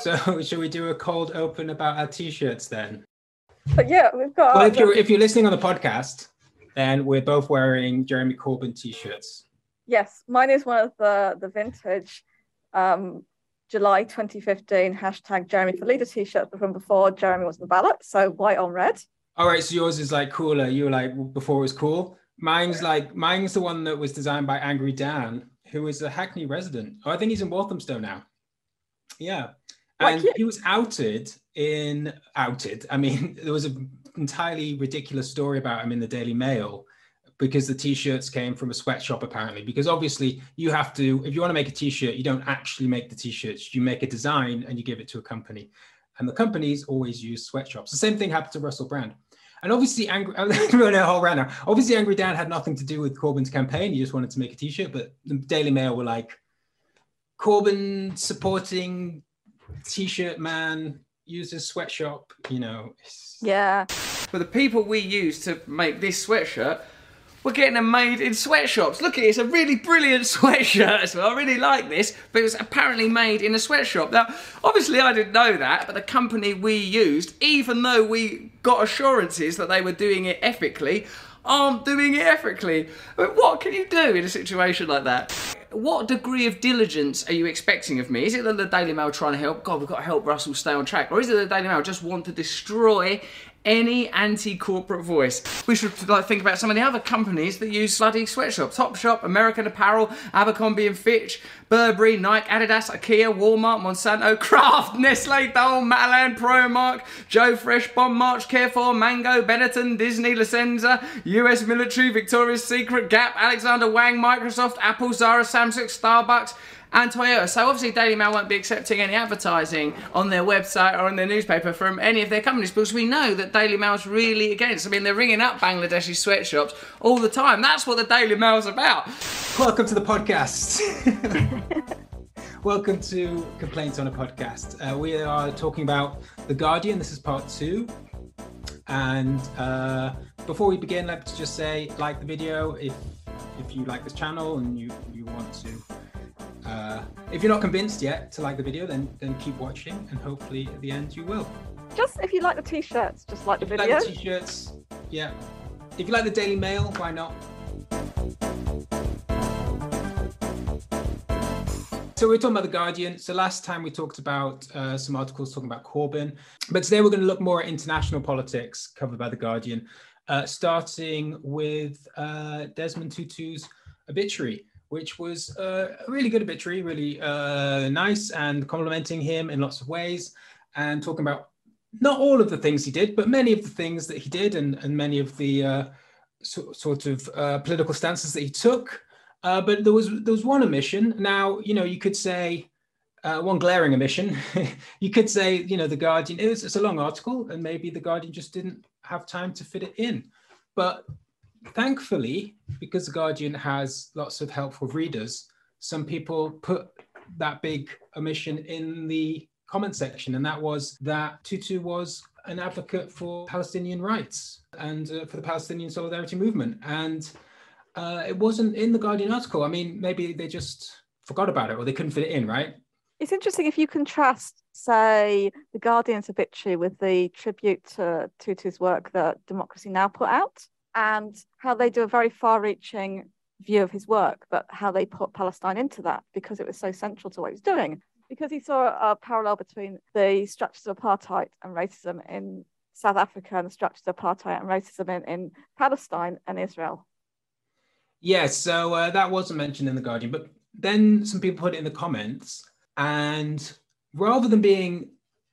So, should we do a cold open about our t-shirts then? But yeah, we've got. Well, if you're if you're listening on the podcast, then we're both wearing Jeremy Corbyn t-shirts. Yes, mine is one of the the vintage um, July 2015 hashtag Jeremy for Leader t-shirts from before Jeremy was on the ballot. So white on red. All right, so yours is like cooler. You were like before it was cool. Mine's like mine's the one that was designed by Angry Dan, who is a Hackney resident. Oh, I think he's in Walthamstow now. Yeah, and he was outed in outed. I mean, there was an entirely ridiculous story about him in the Daily Mail because the t-shirts came from a sweatshop apparently. Because obviously you have to if you want to make a t-shirt you don't actually make the t-shirts. You make a design and you give it to a company. And the companies always use sweatshops. The same thing happened to russell brand. And obviously angry i'm running a whole rant now obviously angry dan had nothing to do with corbyn's campaign. He just wanted to make a t-shirt but the daily mail were like corbyn supporting t-shirt man uses sweatshop you know yeah but the people we use to make this sweatshirt we're getting them made in sweatshops. Look at it, it's a really brilliant sweatshirt as well. I really like this, but it was apparently made in a sweatshop. Now, obviously I didn't know that, but the company we used, even though we got assurances that they were doing it ethically, aren't doing it ethically. But what can you do in a situation like that? What degree of diligence are you expecting of me? Is it that the Daily Mail trying to help? God, we've got to help Russell stay on track. Or is it the Daily Mail just want to destroy any anti-corporate voice. We should like think about some of the other companies that use bloody sweatshops. Topshop, American Apparel, Abercrombie and Fitch, Burberry, Nike, Adidas, IKEA, Walmart, Monsanto, Kraft, Nestle, Dole, Matalan, Primark, Joe Fresh, Bon March, Carrefour, Mango, Benetton, Disney, La Senza, US Military, Victoria's Secret, Gap, Alexander Wang, Microsoft, Apple, Zara, Samsung, Starbucks, and Toyota. So obviously Daily Mail won't be accepting any advertising on their website or in their newspaper from any of their companies because we know that Daily Mail's really against. I mean, they're ringing up Bangladeshi sweatshops all the time. That's what the Daily Mail's about. Welcome to the podcast. Welcome to Complaints on a Podcast. Uh, we are talking about The Guardian. This is part two. And uh, before we begin, let's just say like the video if if you like this channel and you, you want to uh, if you're not convinced yet to like the video, then then keep watching, and hopefully at the end you will. Just if you like the t-shirts, just like if the video. Like the t-shirts, yeah. If you like the Daily Mail, why not? So we're talking about the Guardian. So last time we talked about uh, some articles talking about Corbyn, but today we're going to look more at international politics covered by the Guardian, uh, starting with uh, Desmond Tutu's obituary which was uh, a really good obituary, really uh, nice and complimenting him in lots of ways and talking about not all of the things he did, but many of the things that he did and, and many of the uh, so, sort of uh, political stances that he took. Uh, but there was there was one omission. Now you know you could say uh, one glaring omission. you could say you know the Guardian. It was, it's a long article, and maybe the Guardian just didn't have time to fit it in. But thankfully, because The Guardian has lots of helpful readers, some people put that big omission in the comment section, and that was that Tutu was an advocate for Palestinian rights and uh, for the Palestinian solidarity movement. And uh, it wasn't in the Guardian article. I mean, maybe they just forgot about it or they couldn't fit it in, right? It's interesting if you contrast, say, the Guardian's obituary with the tribute to Tutu's work that Democracy Now! put out and how they do a very far reaching view of his work, but how they put Palestine into that because it was so central to what he was doing. Because he saw a parallel between the structures of apartheid and racism in South Africa and the structures of apartheid and racism in, in Palestine and Israel. Yes, so uh, that wasn't mentioned in The Guardian, but then some people put it in the comments. And rather than being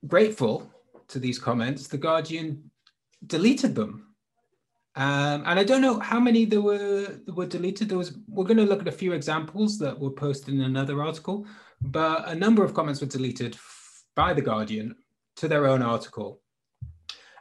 grateful to these comments, The Guardian deleted them um, and I don't know how many there were were deleted. There was we're going to look at a few examples that were posted in another article, but a number of comments were deleted by the Guardian to their own article.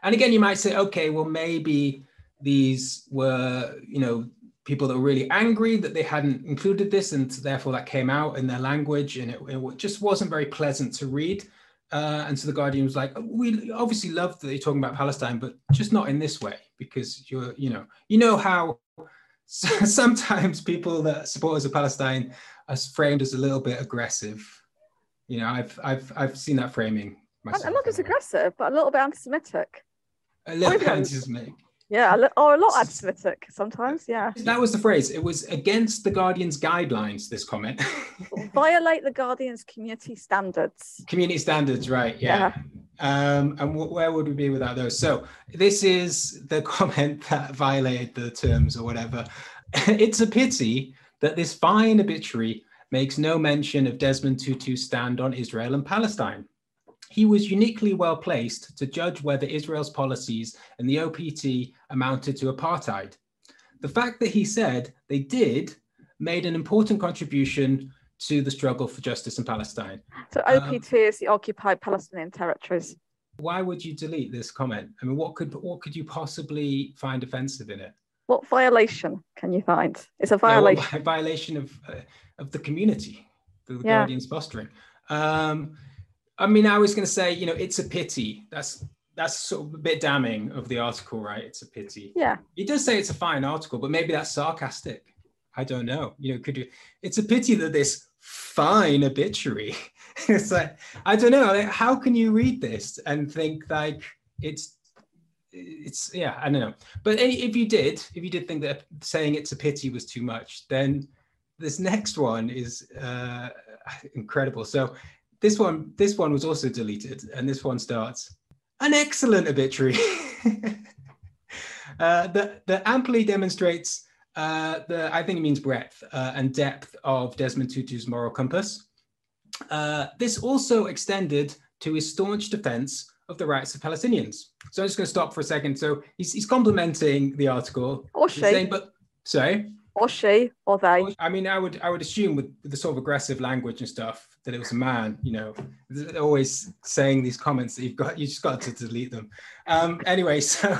And again, you might say, okay, well maybe these were you know people that were really angry that they hadn't included this, and therefore that came out in their language, and it, it just wasn't very pleasant to read. Uh, and so the Guardian was like, we obviously love that you're talking about Palestine, but just not in this way, because you're, you know, you know how sometimes people that supporters of Palestine are framed as a little bit aggressive. You know, I've I've I've seen that framing myself. I'm not just aggressive, but a little bit anti-Semitic. A little bit anti-Semitic. Yeah, a or a lot anti-Semitic sometimes. Yeah, That was the phrase. It was against the Guardian's guidelines. This comment, violate the Guardian's community standards. community standards, right? Yeah. Um, and wh- where would we be without those? So this is the comment that violated the terms or whatever. it's a pity that this fine obituary makes no mention of Desmond Tutu's stand on Israel and Palestine. He was uniquely well placed to judge whether Israel's policies and the OPT amounted to apartheid. The fact that he said they did made an important contribution to the struggle for justice in Palestine. So Um, OPT is the occupied Palestinian territories. Why would you delete this comment? I mean, what could what could you possibly find offensive in it? What violation can you find? It's a what violation. vi- violation of uh, of the community that the Yeah. Guardian's fostering. Um, I mean, I was going to say, you know, it's a pity. That's that's sort of a bit damning of the article, right? It's a pity. Yeah, He does say it's a fine article, but maybe that's sarcastic. I don't know. You know, could you? It's a pity that this fine obituary. it's like I don't know. Like, how can you read this and think like it's it's yeah I don't know. But if you did, if you did think that saying it's a pity was too much, then this next one is uh, incredible. So this one this one was also deleted, and this one starts an excellent obituary. uh, that, that amply demonstrates uh, the, I think it means breadth uh, and depth of Desmond Tutu's moral compass. Uh, this also extended to his staunch defense of the rights of Palestinians. So I'm just going to stop for a second. So he's, he's complimenting the article. or saying, but sorry. Or she, or they. I mean, I would I would assume with, with the sort of aggressive language and stuff that it was a man. You know, always saying these comments that you've got you just got to delete them. Um, anyway, so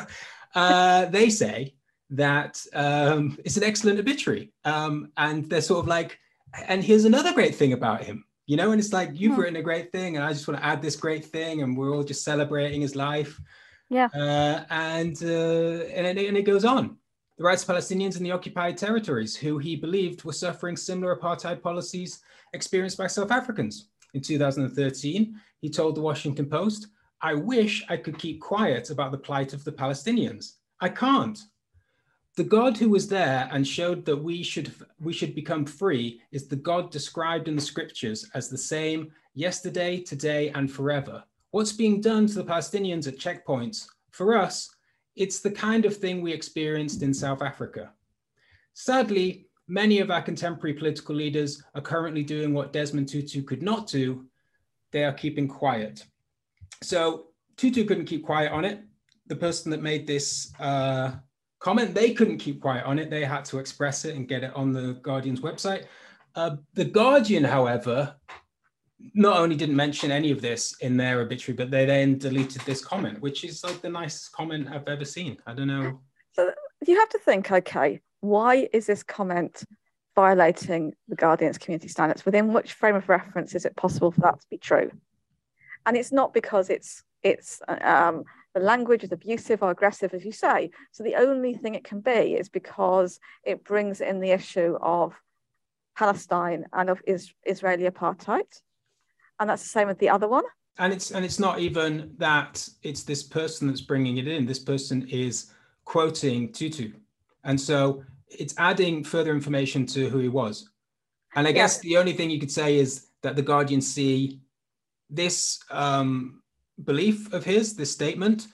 uh, they say that um, it's an excellent obituary, um, and they're sort of like, and here's another great thing about him. You know, and it's like you've Hmm. written a great thing, and I just want to add this great thing, and we're all just celebrating his life. Yeah. Uh, and uh, and, it, and it goes on the rights of Palestinians in the occupied territories, who he believed were suffering similar apartheid policies experienced by South Africans. In 2013, he told the Washington Post, I wish I could keep quiet about the plight of the Palestinians. I can't. The God who was there and showed that we should, we should become free is the God described in the scriptures as the same yesterday, today, and forever. What's being done to the Palestinians at checkpoints, for us, it's the kind of thing we experienced in South Africa. Sadly, many of our contemporary political leaders are currently doing what Desmond Tutu could not do. They are keeping quiet. So Tutu couldn't keep quiet on it. The person that made this uh, comment, they couldn't keep quiet on it. They had to express it and get it on the Guardian's website. Uh, the Guardian, however, not only didn't mention any of this in their obituary, but they then deleted this comment, which is like the nicest comment I've ever seen. I don't know. So you have to think, okay, why is this comment violating the Guardian's community standards? Within which frame of reference is it possible for that to be true? And it's not because it's it's um, the language is abusive or aggressive, as you say. So the only thing it can be is because it brings in the issue of Palestine and of is- Israeli apartheid. And that's the same with the other one. And it's and it's not even that it's this person that's bringing it in. This person is quoting Tutu, and so it's adding further information to who he was. And I Yeah. guess the only thing you could say is that the Guardian see this um, belief of his, this statement,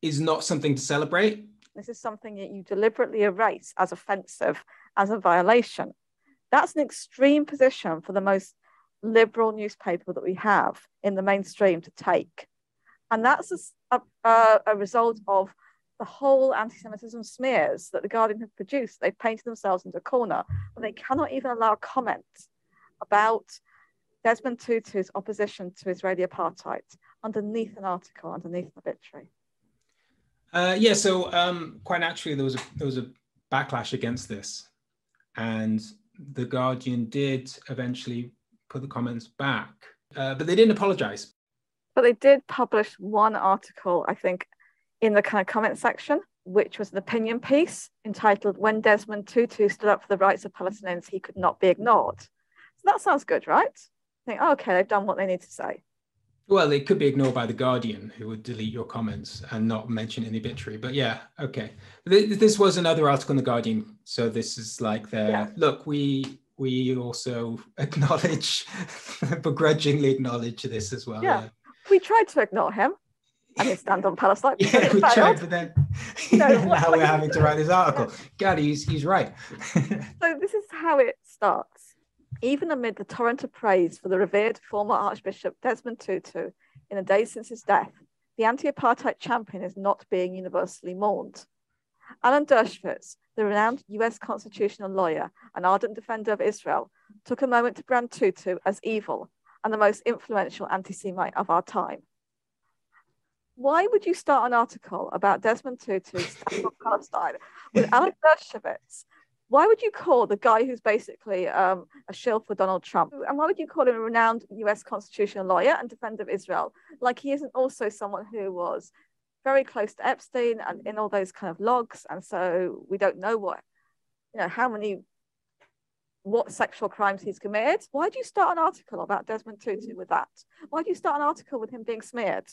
is not something to celebrate. This is something that you deliberately erase as offensive, as a violation. That's an extreme position for the most liberal newspaper that we have in the mainstream to take. And that's a a result of the whole anti Semitism smears that the Guardian have produced. They've painted themselves into a corner and they cannot even allow comment about Desmond Tutu's opposition to Israeli apartheid underneath an article, underneath an obituary. Uh, yeah, so um, quite naturally, there was a there was a backlash against this, and the Guardian did eventually put the comments back, uh, but they didn't apologize. But they did publish one article, I think, in the kind of comment section, which was an opinion piece entitled When Desmond Tutu Stood Up for the Rights of Palestinians, He Could Not Be Ignored. So that sounds good, right? think, oh, okay, they've done what they need to say. Well, it could be ignored by the Guardian, who would delete your comments and not mention any obituary. But yeah, okay. This was another article in the Guardian, so this is like their yeah. look. We we also acknowledge, begrudgingly acknowledge this as well. Yeah. yeah. we tried to ignore him and his stand on Palestine. yeah, we tried, but then no, now we're having to write this article. God, he's he's right. so this is how it starts. Even amid the torrent of praise for the revered former Archbishop Desmond Tutu in the days since his death, the anti apartheid champion is not being universally mourned. Alan Dershowitz, the renowned US constitutional lawyer and ardent defender of Israel, took a moment to brand Tutu as evil and the most influential anti Semite of our time. Why would you start an article about Desmond Tutu's stand on Palestine with Alan Dershowitz, why would you call the guy who's basically um, a shill for Donald Trump, and why would you call him a renowned US constitutional lawyer and defender of Israel? Like he isn't also someone who was very close to Epstein and in all those kind of logs, and so we don't know what, you know, how many, what sexual crimes he's committed. Why do you start an article about Desmond Tutu with that? Why do you start an article with him being smeared?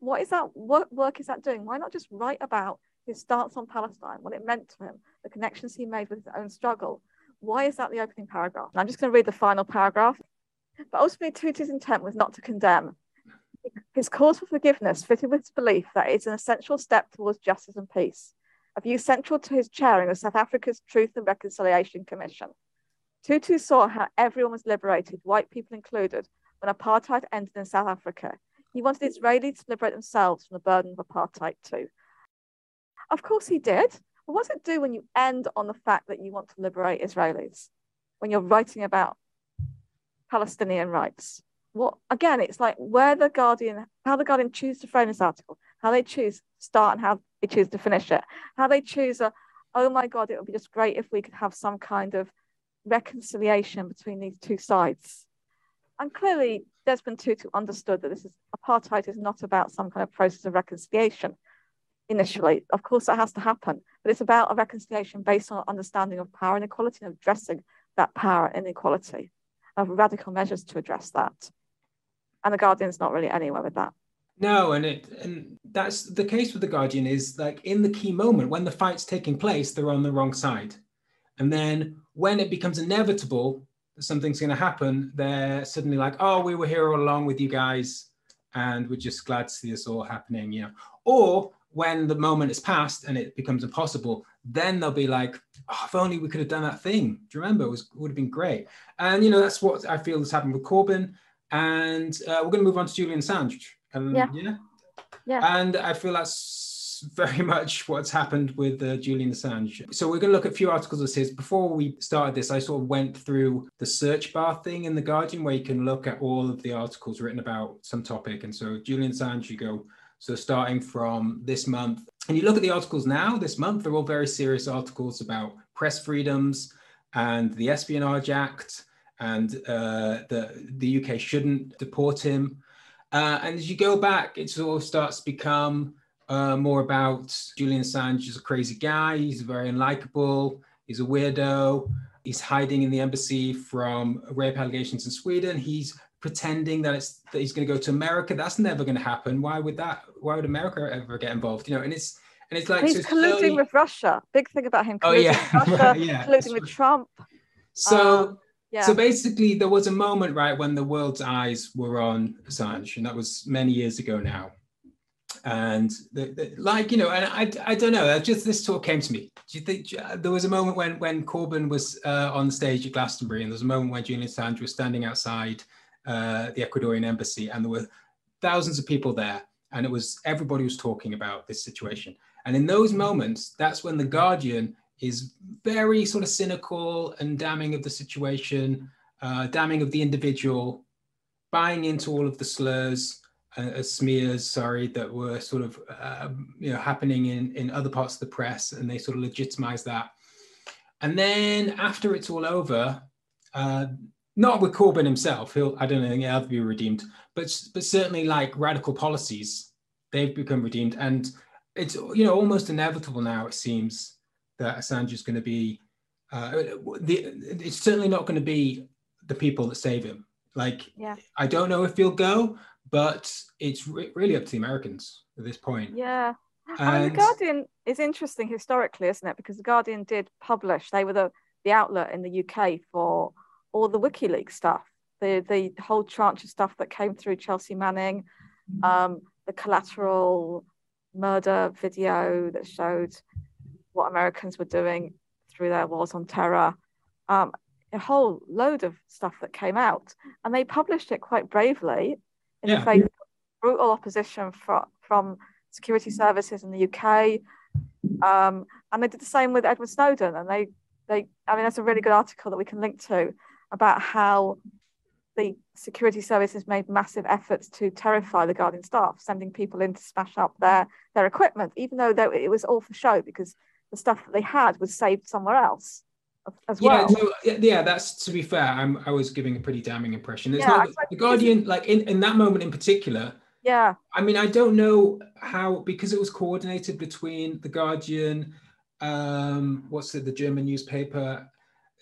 What is that? What work is that doing? Why not just write about his stance on Palestine, what it meant to him, the connections he made with his own struggle. Why is that the opening paragraph? And I'm just going to read the final paragraph. But ultimately, Tutu's intent was not to condemn. His cause for forgiveness fitted with his belief that it's an essential step towards justice and peace, a view central to his chairing of South Africa's Truth and Reconciliation Commission. Tutu saw how everyone was liberated, white people included, when apartheid ended in South Africa. He wanted Israelis to liberate themselves from the burden of apartheid too. Of course he did. But what does it do when you end on the fact that you want to liberate Israelis? When you're writing about Palestinian rights? What again, it's like where the Guardian, how the Guardian choose to frame this article, how they choose start and how they choose to finish it, how they choose a, oh my God, it would be just great if we could have some kind of reconciliation between these two sides. And clearly, Desmond Tutu understood that this is apartheid is not about some kind of process of reconciliation initially. Of course, that has to happen, but it's about a reconciliation based on understanding of power inequality and addressing that power inequality, of radical measures to address that. And the Guardian's not really anywhere with that. No, and it and that's the case with the Guardian is like in the key moment when the fight's taking place, they're on the wrong side, and then when it becomes inevitable that something's going to happen, they're suddenly like, "Oh, we were here all along with you guys, and we're just glad to see this all happening," you know. Or when the moment is passed and it becomes impossible, then they'll be like, oh, if only we could have done that thing. Do you remember? It was would have been great. And you know, that's what I feel has happened with Corbyn. And uh, we're going to move on to Julian Assange. And yeah. yeah. Yeah. And I feel that's very much what's happened with uh, Julian Assange. So we're going to look at a few articles of his. Before we started this, I sort of went through the search bar thing in the Guardian, where you can look at all of the articles written about some topic. And so Julian Assange, you go so starting from this month, and you look at the articles now, this month, they're all very serious articles about press freedoms and the Espionage Act, and uh, the, the UK shouldn't deport him. Uh, and as you go back, it sort of starts to become uh, more about Julian Assange is a crazy guy. He's very unlikable. He's a weirdo. He's hiding in the embassy from rape allegations in Sweden. He's pretending that it's that he's going to go to America. That's never going to happen. Why would that? Why would America ever get involved? You know, and it's and it's like and he's so colluding slowly... with Russia. Big thing about him. Oh yeah, Russia, yeah. colluding with Trump. So. Um, yeah. So basically, there was a moment, right, when the world's eyes were on Assange, and that was many years ago now. And the, the, like you know, and I, I don't know, just this talk came to me. Do you think there was a moment when when Corbyn was uh, on stage at Glastonbury, and there was a moment when Julian Assange was standing outside uh, the Ecuadorian embassy, and there were thousands of people there, and it was everybody was talking about this situation. And in those moments, that's when the Guardian is very sort of cynical and damning of the situation, uh, damning of the individual, buying into all of the slurs, uh, uh smears, sorry, that were sort of uh, you know happening in in other parts of the press, and they sort of legitimize that. And then after it's all over, uh, not with Corbyn himself. He'll I don't think he'll ever be redeemed, but but certainly like radical policies, they've become redeemed, and it's you know almost inevitable now. It seems that Assange is going to be. Uh, the, it's certainly not going to be the people that save him. Like, Yeah. I don't know if he'll go, but it's re- really up to the Americans at this point. Yeah. I mean, And the Guardian is interesting historically, isn't it? Because the Guardian did publish; they were the, the outlet in the UK for all the WikiLeaks stuff, the the whole tranche of stuff that came through Chelsea Manning, um, the collateral murder video that showed what Americans were doing through their wars on terror, um, a whole load of stuff that came out, and they published it quite bravely in Yeah. the face of brutal opposition from from security services in the UK. Um, and they did the same with Edward Snowden. And they, they, I mean, that's a really good article that we can link to about how the security services made massive efforts to terrify the Guardian staff, sending people in to smash up their, their equipment, even though they, it was all for show because the stuff that they had was saved somewhere else as yeah, well. no, yeah, yeah, that's to be fair. I'm, I was giving a pretty damning impression. It's Yeah, not the Guardian, like in, in that moment in particular. yeah, I mean, I don't know how because it was coordinated between the Guardian, um, what's it, the German newspaper.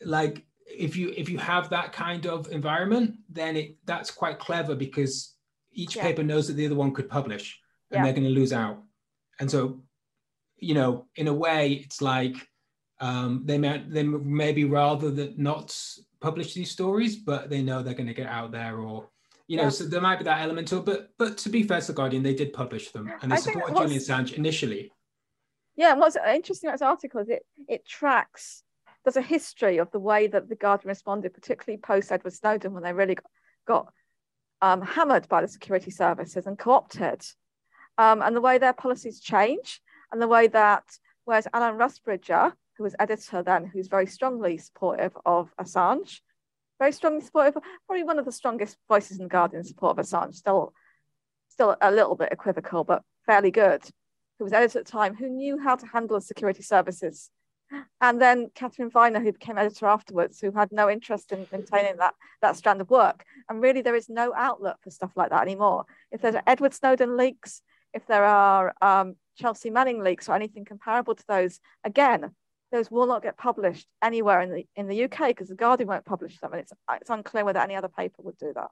Like, if you if you have that kind of environment, then it that's quite clever because each Yeah. paper knows that the other one could publish, and Yeah. they're going to lose out. And so, you know, in a way, it's like um, they may they maybe rather than not publish these stories, but they know they're going to get out there or you know, Yeah. so there might be that element to it, but but to be fair to the Guardian, they did publish them and they I supported Julian Assange initially. Yeah, and what's interesting about this article is it it tracks there's a history of the way that the Guardian responded, particularly post Edward Snowden, when they really got, got um, hammered by the security services and co-opted, um, and the way their policies change, and the way that whereas Alan Rusbridger, who was editor then, who's very strongly supportive of Assange, very strongly supportive, probably one of the strongest voices in the Guardian support of Assange, still still a little bit equivocal, but fairly good who was editor at the time, who knew how to handle security services. And then Katharine Viner, who became editor afterwards, who had no interest in maintaining that, that strand of work. And really, there is no outlet for stuff like that anymore. If there's Edward Snowden leaks, if there are um, Chelsea Manning leaks or anything comparable to those, again, those will not get published anywhere in the in the UK because the Guardian won't publish them, and it's it's unclear whether any other paper would do that.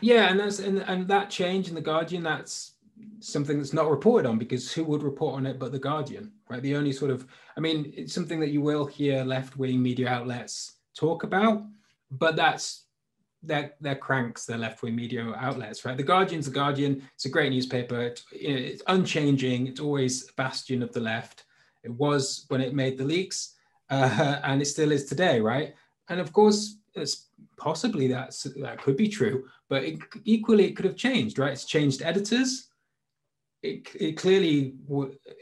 Yeah, and that's and, and that change in the Guardian, that's something that's not reported on because who would report on it but the Guardian, right? The only sort of, I mean, it's something that you will hear left-wing media outlets talk about, but that's they're, they're cranks, they're left-wing media outlets, right? The Guardian's the Guardian. It's a great newspaper. It, you know, it's unchanging. It's always a bastion of the left. It was when it made the leaks, uh, and it still is today, right? And of course, it's possibly that's that could be true, but it, equally it could have changed, right? It's changed editors. It, it clearly,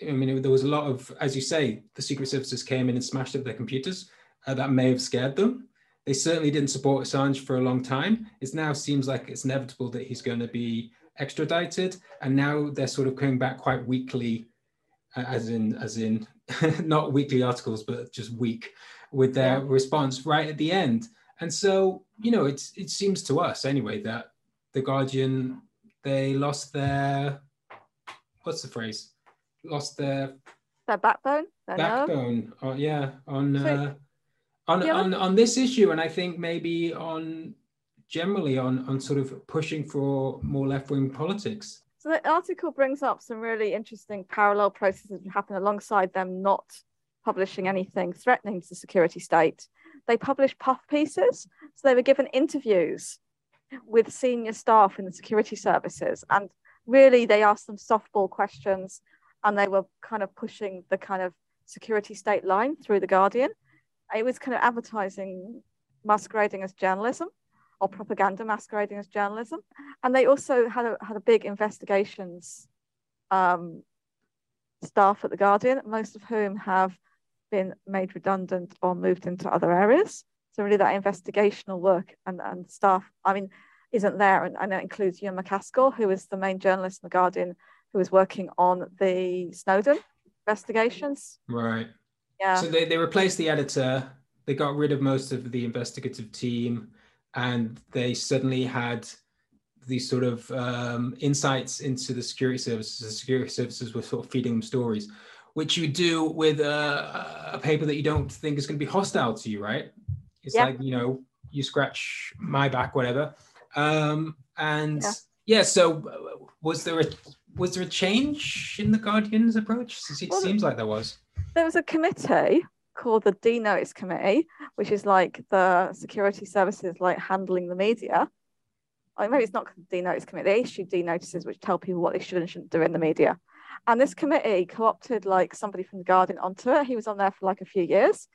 I mean, there was a lot of, as you say, the secret services came in and smashed up their computers. Uh, that may have scared them. They certainly didn't support Assange for a long time. It now seems like it's inevitable that he's going to be extradited, and now they're sort of coming back quite weakly, uh, as in as in not weekly articles, but just weak with their Yeah. response right at the end. And so, you know, it's it seems to us anyway that the Guardian they lost their what's the phrase? Lost their Their backbone, their nerve. backbone. Uh, yeah, on So- uh, on Yeah, on on this issue, and I think maybe on generally on on sort of pushing for more left wing politics. So the article brings up some really interesting parallel processes that happen alongside them not publishing anything threatening to the security state. They published puff pieces, so they were given interviews with senior staff in the security services, and really they asked them softball questions, and they were kind of pushing the kind of security state line through the Guardian. It was kind of advertising masquerading as journalism or propaganda masquerading as journalism and they also had a had a big investigations um, staff at the Guardian, most of whom have been made redundant or moved into other areas. So really, that investigational work and, and staff, I mean, isn't there, and, and that includes Ewen MacAskill, who is the main journalist in the Guardian, who was working on the Snowden investigations. Right. Yeah, So they, they replaced the editor, they got rid of most of the investigative team, and they suddenly had these sort of um, insights into the security services. The security services were sort of feeding them stories, which you do with a, a paper that you don't think is going to be hostile to you, right? It's Yeah. like, you know, you scratch my back, whatever. Um, and yeah. yeah. so uh, was there a was there a change in the Guardian's approach? It well, seems like there was. There was a committee called the D Notice Committee, which is like the security services like handling the media. I maybe it's not the D Notice Committee. They issue D notices which tell people what they should and shouldn't do in the media. And this committee co-opted like somebody from the Guardian onto it. He was on there for like a few years.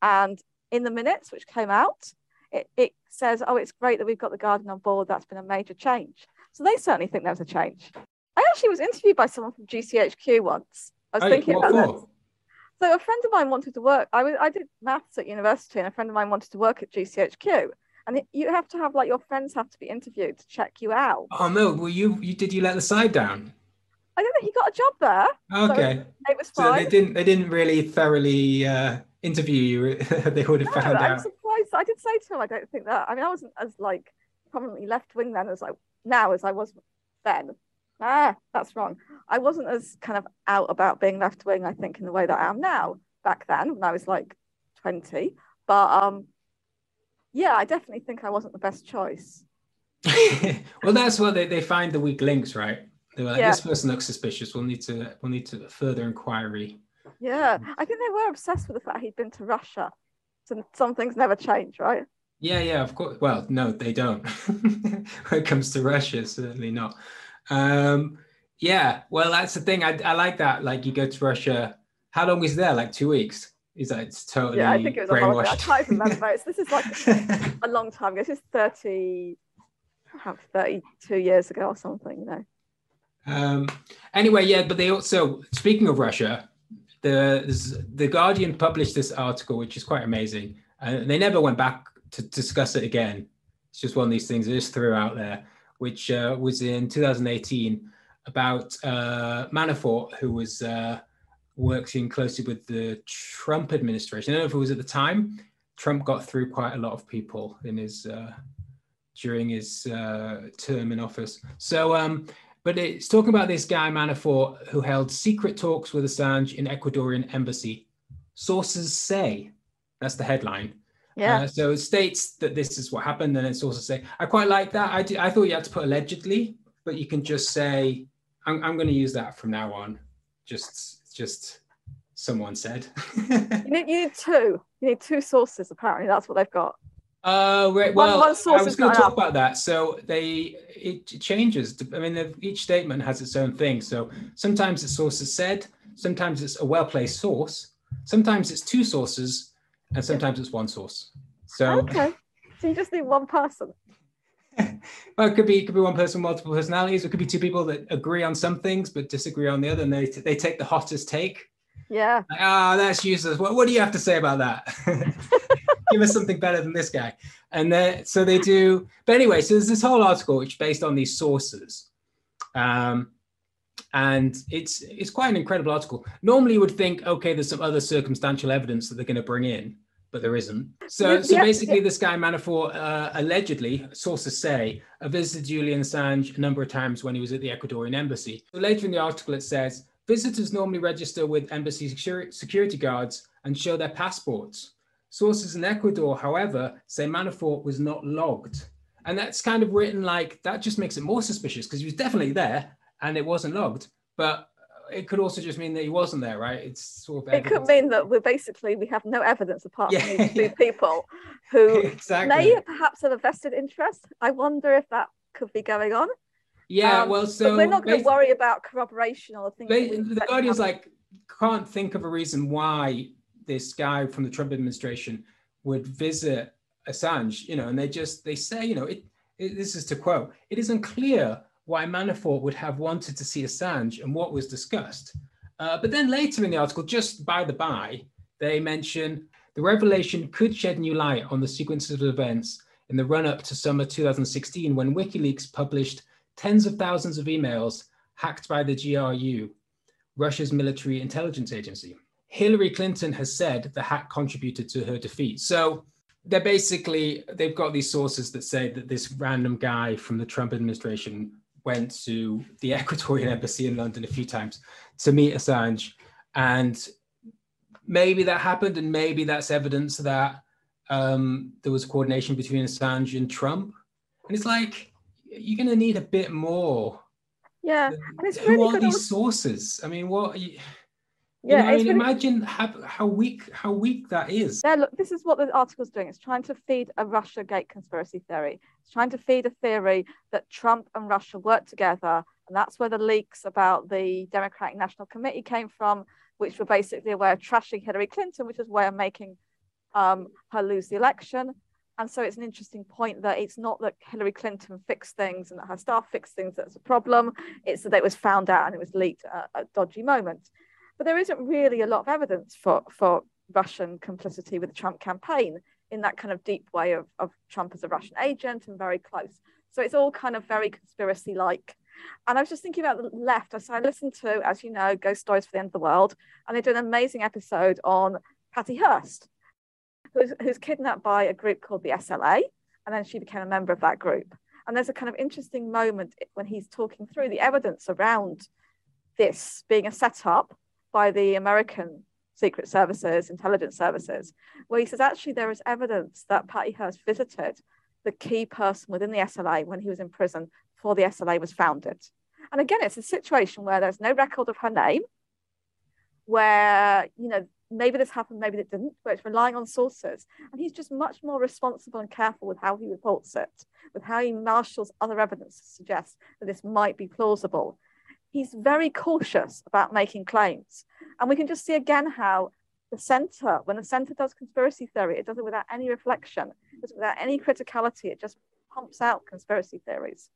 And in the minutes which came out, it, it says, oh, it's great that we've got the Guardian on board. That's been a major change. So they certainly think there was a change. I actually was interviewed by someone from GCHQ once. I was oh, thinking about for? this. So a friend of mine wanted to work. I was I did maths at university, and a friend of mine wanted to work at GCHQ. And you have to have like your friends have to be interviewed to check you out. Oh no! Well, you you did you let the side down? I don't think He got a job there. Okay. So it was fine. So they didn't they didn't really thoroughly uh, interview you. they would have no, found I'm out. surprised. I did say to him, I don't think that. I mean, I wasn't as like prominently left wing then as I now as I was then. Ah, that's wrong. I wasn't as kind of out about being left wing. I think in the way that I am now. Back then, when I was like twenty, but um, yeah, I definitely think I wasn't the best choice. well, that's what they, they find the weak links, right? They were like, yeah. this person looks suspicious. We'll need to we'll need to further inquiry. Yeah, I think they were obsessed with the fact he'd been to Russia. So some things never change, right? Yeah, yeah, of course. Well, no, they don't. when it comes to Russia, certainly not. Um, yeah, well, that's the thing. I, I like that. Like, you go to Russia. How long was there? Like two weeks. Is that it's totally yeah? I think it was a long. I can't remember. this is like a long time ago. This is thirty, perhaps 32 years ago or something. You know. Um, anyway, yeah, but they also, speaking of Russia, the the Guardian published this article, which is quite amazing, and they never went back to discuss it again. It's just one of these things they just threw out there, which uh, was in 2018 about uh, Manafort, who was uh, working closely with the Trump administration. I don't know if it was at the time. Trump got through quite a lot of people in his uh, during his uh, term in office. So um, but it's talking about this guy Manafort who held secret talks with Assange in Ecuadorian embassy. Sources say that's the headline. Yeah. Uh, so it states that this is what happened, and it's also say. I quite like that. I do, I thought you had to put allegedly, but you can just say I'm, I'm going to use that from now on. Just just someone said. you, need, you need two. You need two sources. Apparently, that's what they've got. Uh, well, one, one I was going to talk about that. So they it changes. I mean, each statement has its own thing. So sometimes the source is said, sometimes it's a well placed source, sometimes it's two sources, and sometimes it's one source. So okay, so you just need one person. well, it could be it could be one person, multiple personalities. It could be two people that agree on some things but disagree on the other, and they they take the hottest take. Yeah. Ah, oh, that's useless. What, what do you have to say about that? give us something better than this guy. And then, so they do. But anyway, so there's this whole article which based on these sources. Um, and it's it's quite an incredible article. Normally, you would think, okay, there's some other circumstantial evidence that they're going to bring in, but there isn't. So, so basically, this guy Manafort uh, allegedly, sources say, visited Julian Assange a number of times when he was at the Ecuadorian embassy. So later in the article, it says visitors normally register with embassy security guards and show their passports. Sources in Ecuador, however, say Manafort was not logged. And that's kind of written like that just makes it more suspicious because he was definitely there and it wasn't logged. But it could also just mean that he wasn't there, right? It's sort of. It could mean that we're basically we have no evidence apart yeah, from these two yeah. people who exactly. may perhaps have a vested interest. I wonder if that could be going on. Yeah, um, well, so we're not going to worry about corroboration or things. the Guardian's like can't think of a reason why this guy from the Trump administration would visit Assange, you know, and they just they say, you know, it, it, this is to quote, it is unclear why Manafort would have wanted to see Assange and what was discussed. Uh, but then later in the article, just by the by, they mention the revelation could shed new light on the sequence of events in the run up to summer 2016 when WikiLeaks published tens of thousands of emails hacked by the GRU, Russia's military intelligence agency. Hillary Clinton has said the hack contributed to her defeat. So they're basically, they've got these sources that say that this random guy from the Trump administration went to the Ecuadorian embassy in London a few times to meet Assange. And maybe that happened, and maybe that's evidence that um, there was coordination between Assange and Trump. And it's like you're going to need a bit more. Yeah, and it's Who really are these sources? I mean, what? Are you, yeah, you know, I mean, really imagine how, how weak how weak that is. There, look, this is what the article's doing. It's trying to feed a Russia Gate conspiracy theory. It's trying to feed a theory that Trump and Russia worked together. And that's where the leaks about the Democratic National Committee came from, which were basically a way of trashing Hillary Clinton, which was a way of making um, her lose the election. And so it's an interesting point that it's not that Hillary Clinton fixed things and that her staff fixed things that's a problem. It's that it was found out and it was leaked at a dodgy moment. But there isn't really a lot of evidence for, for Russian complicity with the Trump campaign in that kind of deep way of, of Trump as a Russian agent and very close. So it's all kind of very conspiracy like. And I was just thinking about the left. So I listened to, as you know, Ghost Stories for the End of the World, and they did an amazing episode on Patty Hearst, who's, who's kidnapped by a group called the SLA, and then she became a member of that group. And there's a kind of interesting moment when he's talking through the evidence around this being a setup by the American Secret Services, intelligence services, where he says actually there is evidence that Patty Hearst visited the key person within the SLA when he was in prison before the SLA was founded. And again, it's a situation where there's no record of her name, where, you know, maybe this happened, maybe it didn't, but it's relying on sources. And he's just much more responsible and careful with how he reports it, with how he marshals other evidence to suggest that this might be plausible. He's very cautious about making claims. And we can just see again how the center, when the center does conspiracy theory, it does it without any reflection, it does it without any criticality, it just pumps out conspiracy theories.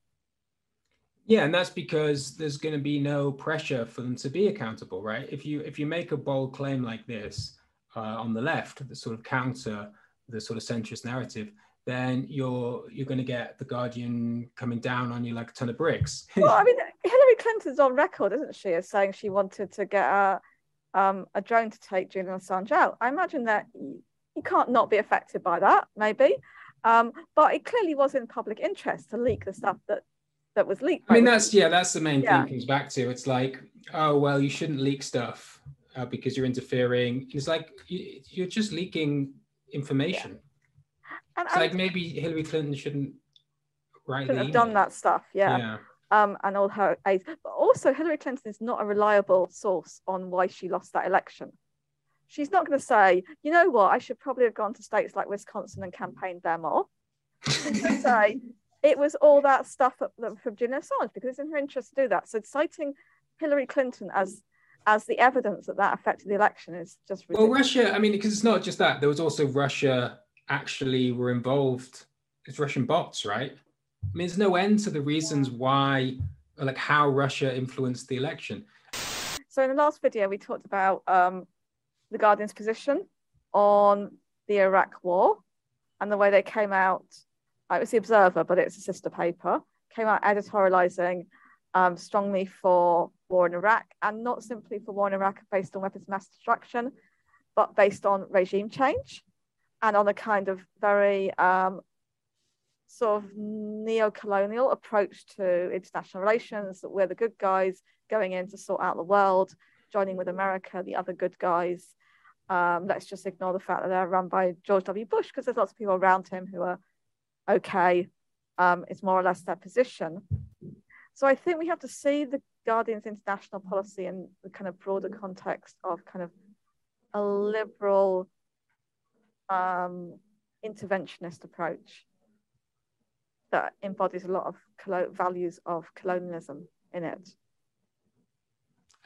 Yeah, and that's because there's going to be no pressure for them to be accountable, right? If you if you make a bold claim like this uh, on the left, the sort of counter the sort of centrist narrative, then you're you're going to get the Guardian coming down on you like a ton of bricks. well, I mean, Hillary Clinton's on record, isn't she, as saying she wanted to get a um, a drone to take Julian Assange out. I imagine that you can't not be affected by that, maybe. Um, but it clearly was in public interest to leak the stuff that that was leaked. I mean, that's yeah, that's the main Yeah. thing. Comes back to it's like, oh well, you shouldn't leak stuff uh, because you're interfering. It's like you, you're just leaking information. and, It's and like maybe Hillary Clinton shouldn't write shouldn't have done that stuff. Yeah. yeah. Um, and all her aides. But also, Hillary Clinton is not a reliable source on why she lost that election. She's not going to say, you know what, I should probably have gone to states like Wisconsin and campaigned there more. She's going to say, it was all that stuff from Julian Assange because it's in her interest to do that. So citing Hillary Clinton as as the evidence that that affected the election is just Well. Russia, I mean, because it's not just that. There was also Russia actually were involved. It's Russian bots, right? Mean, there's no end to the reasons why, like how Russia influenced the election. So in the last video, we talked about um, the Guardian's position on the Iraq War and the way they came out. It was the Observer, but it's a sister paper. Came out editorializing um, strongly for war in Iraq, and not simply for war in Iraq based on weapons of mass destruction, but based on regime change and on a kind of very um, sort of neo-colonial approach to international relations. That we're the good guys going in to sort out the world, joining with America, the other good guys. Um, let's just ignore the fact that they're run by George W. Bush because there's lots of people around him who are okay. Um, it's more or less their position. So I think we have to see the Guardian's international policy in the kind of broader context of kind of a liberal um, interventionist approach that embodies a lot of values of colonialism in it.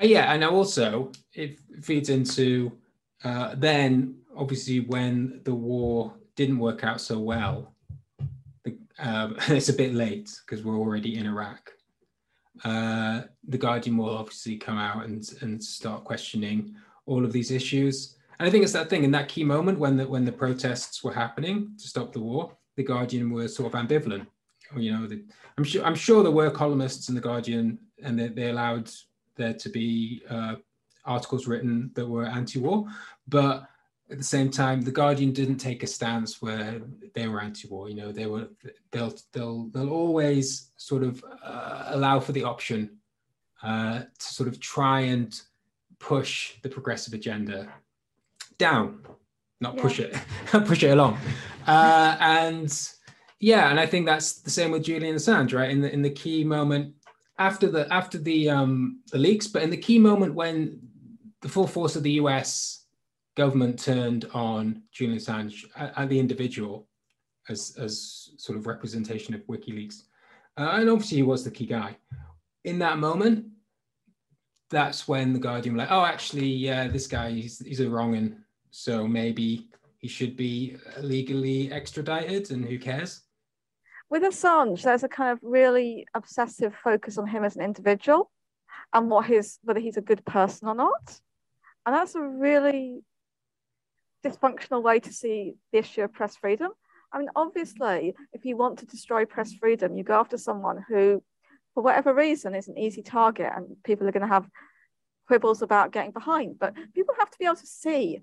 Uh, yeah, and also it feeds into uh, then obviously when the war didn't work out so well, the, um, it's a bit late because we're already in Iraq. Uh, the Guardian will obviously come out and and start questioning all of these issues. And I think it's that thing in that key moment when the when the protests were happening to stop the war, the Guardian were sort of ambivalent. You know, the, I'm sure I'm sure there were columnists in the Guardian, and they, they allowed there to be uh, articles written that were anti-war, but at the same time, the Guardian didn't take a stance where they were anti-war. You know, they were they'll they'll they'll always sort of uh, allow for the option uh, to sort of try and push the progressive agenda down, not push it, push it along, uh, and Yeah, and I think that's the same with Julian Assange, right? In the in the key moment after the after the um the leaks, but in the key moment when the full force of the US government turned on Julian Assange and the individual as as sort of representation of WikiLeaks, uh, and obviously he was the key guy. In that moment, that's when the Guardian were like, oh, actually, yeah, this guy he's he's a wrong and so maybe he should be legally extradited, and who cares? With Assange, there's a kind of really obsessive focus on him as an individual and what his whether he's a good person or not, and that's a really dysfunctional way to see the issue of press freedom. I mean, obviously, if you want to destroy press freedom, you go after someone who, for whatever reason, is an easy target, and people are going to have quibbles about getting behind. But people have to be able to see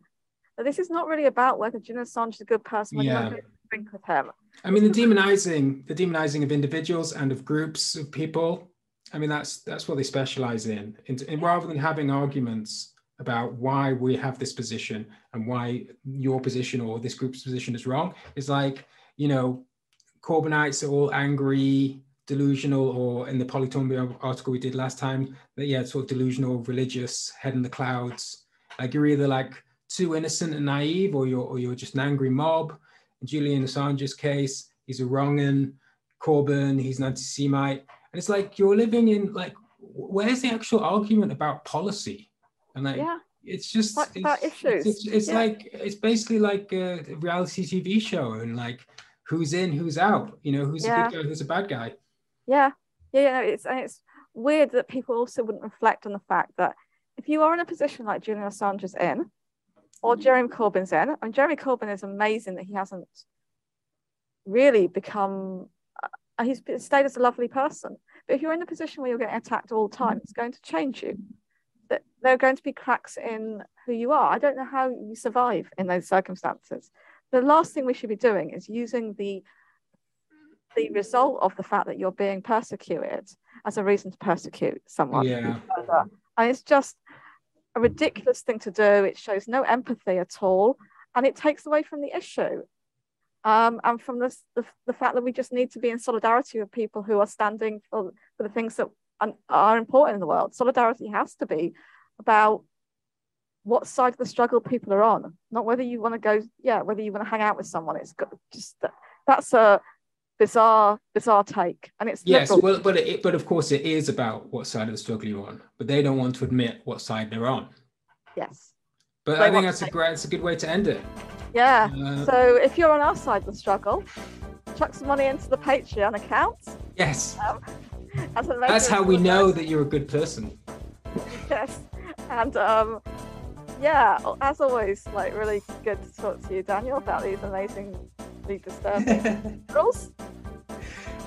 that this is not really about whether Julian Assange is a good person yeah. Drink with him. I mean, the demonizing, the demonizing of individuals and of groups of people. I mean, that's that's what they specialize in. in, in rather than having arguments about why we have this position and why your position or this group's position is wrong. It's like, you know, Corbynites are all angry, delusional, or in the Polly Toynbee article we did last time, that yeah, sort of delusional, religious, head in the clouds. Like you're either like too innocent and naive, or you're or you're just an angry mob. Julian Assange's case, he's a wrongin. Corbyn, he's an anti-Semite, and it's like you're living in like, where's the actual argument about policy? And like, yeah. it's just it's, about issues. It's, it's yeah. like it's basically like a reality TV show, and like who's in, who's out. You know, who's yeah. a good guy, who's a bad guy. Yeah, yeah, yeah. It's and it's weird that people also wouldn't reflect on the fact that if you are in a position like Julian Assange is in, or Jeremy Corbyn's in, and Jeremy Corbyn is amazing that he hasn't really become. Uh, he's stayed as a lovely person, but if you're in a position where you're getting attacked all the time, it's going to change you that there are going to be cracks in who you are. I don't know how you survive in those circumstances. The last thing we should be doing is using the the result of the fact that you're being persecuted as a reason to persecute someone. Yeah. And it's just a ridiculous thing to do. It shows no empathy at all, and it takes away from the issue. Um, and from this, the, the fact that we just need to be in solidarity with people who are standing for, for the things that are important in the world. Solidarity has to be about what side of the struggle people are on, not whether you want to go, yeah, whether you want to hang out with someone. It's just that's a bizarre, bizarre take, and it's yes, liberal. well, but it, but of course it is about what side of the struggle you're on, but they don't want to admit what side they're on. Yes, but they I think that's a great, it's a good way to end it. Yeah. Uh, so if you're on our side of the struggle, chuck some money into the Patreon account. Yes. Um, that's how we know that you're a good person. yes, and um, yeah, as always, like really good to talk to you, Daniel, about these amazingly disturbing rules.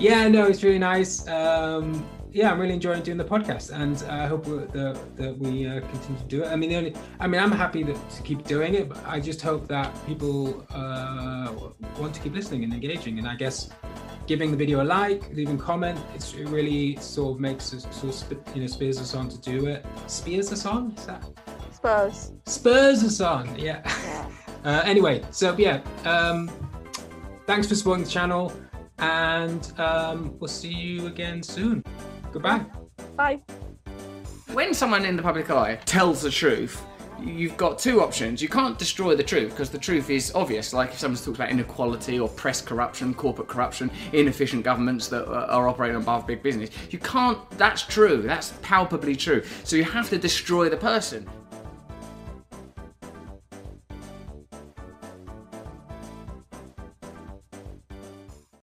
Yeah, no, it's really nice. Um, yeah, I'm really enjoying doing the podcast, and I hope that, that we uh, continue to do it. I mean, the only, I mean, I'm happy that, to keep doing it, but I just hope that people uh, want to keep listening and engaging. And I guess giving the video a like, leaving comment. It's, it really sort of makes us sort of you know spurs us on to do it. Spears us on? Is that Spurs? Spurs us on. Yeah. yeah. Uh, anyway, so yeah. Um, thanks for supporting the channel, and um, we'll see you again soon. Goodbye. Bye. When someone in the public eye tells the truth, you've got two options. You can't destroy the truth because the truth is obvious. Like if someone's talked about inequality or press corruption, corporate corruption, inefficient governments that are operating above big business, you can't. That's true. That's palpably true. So you have to destroy the person.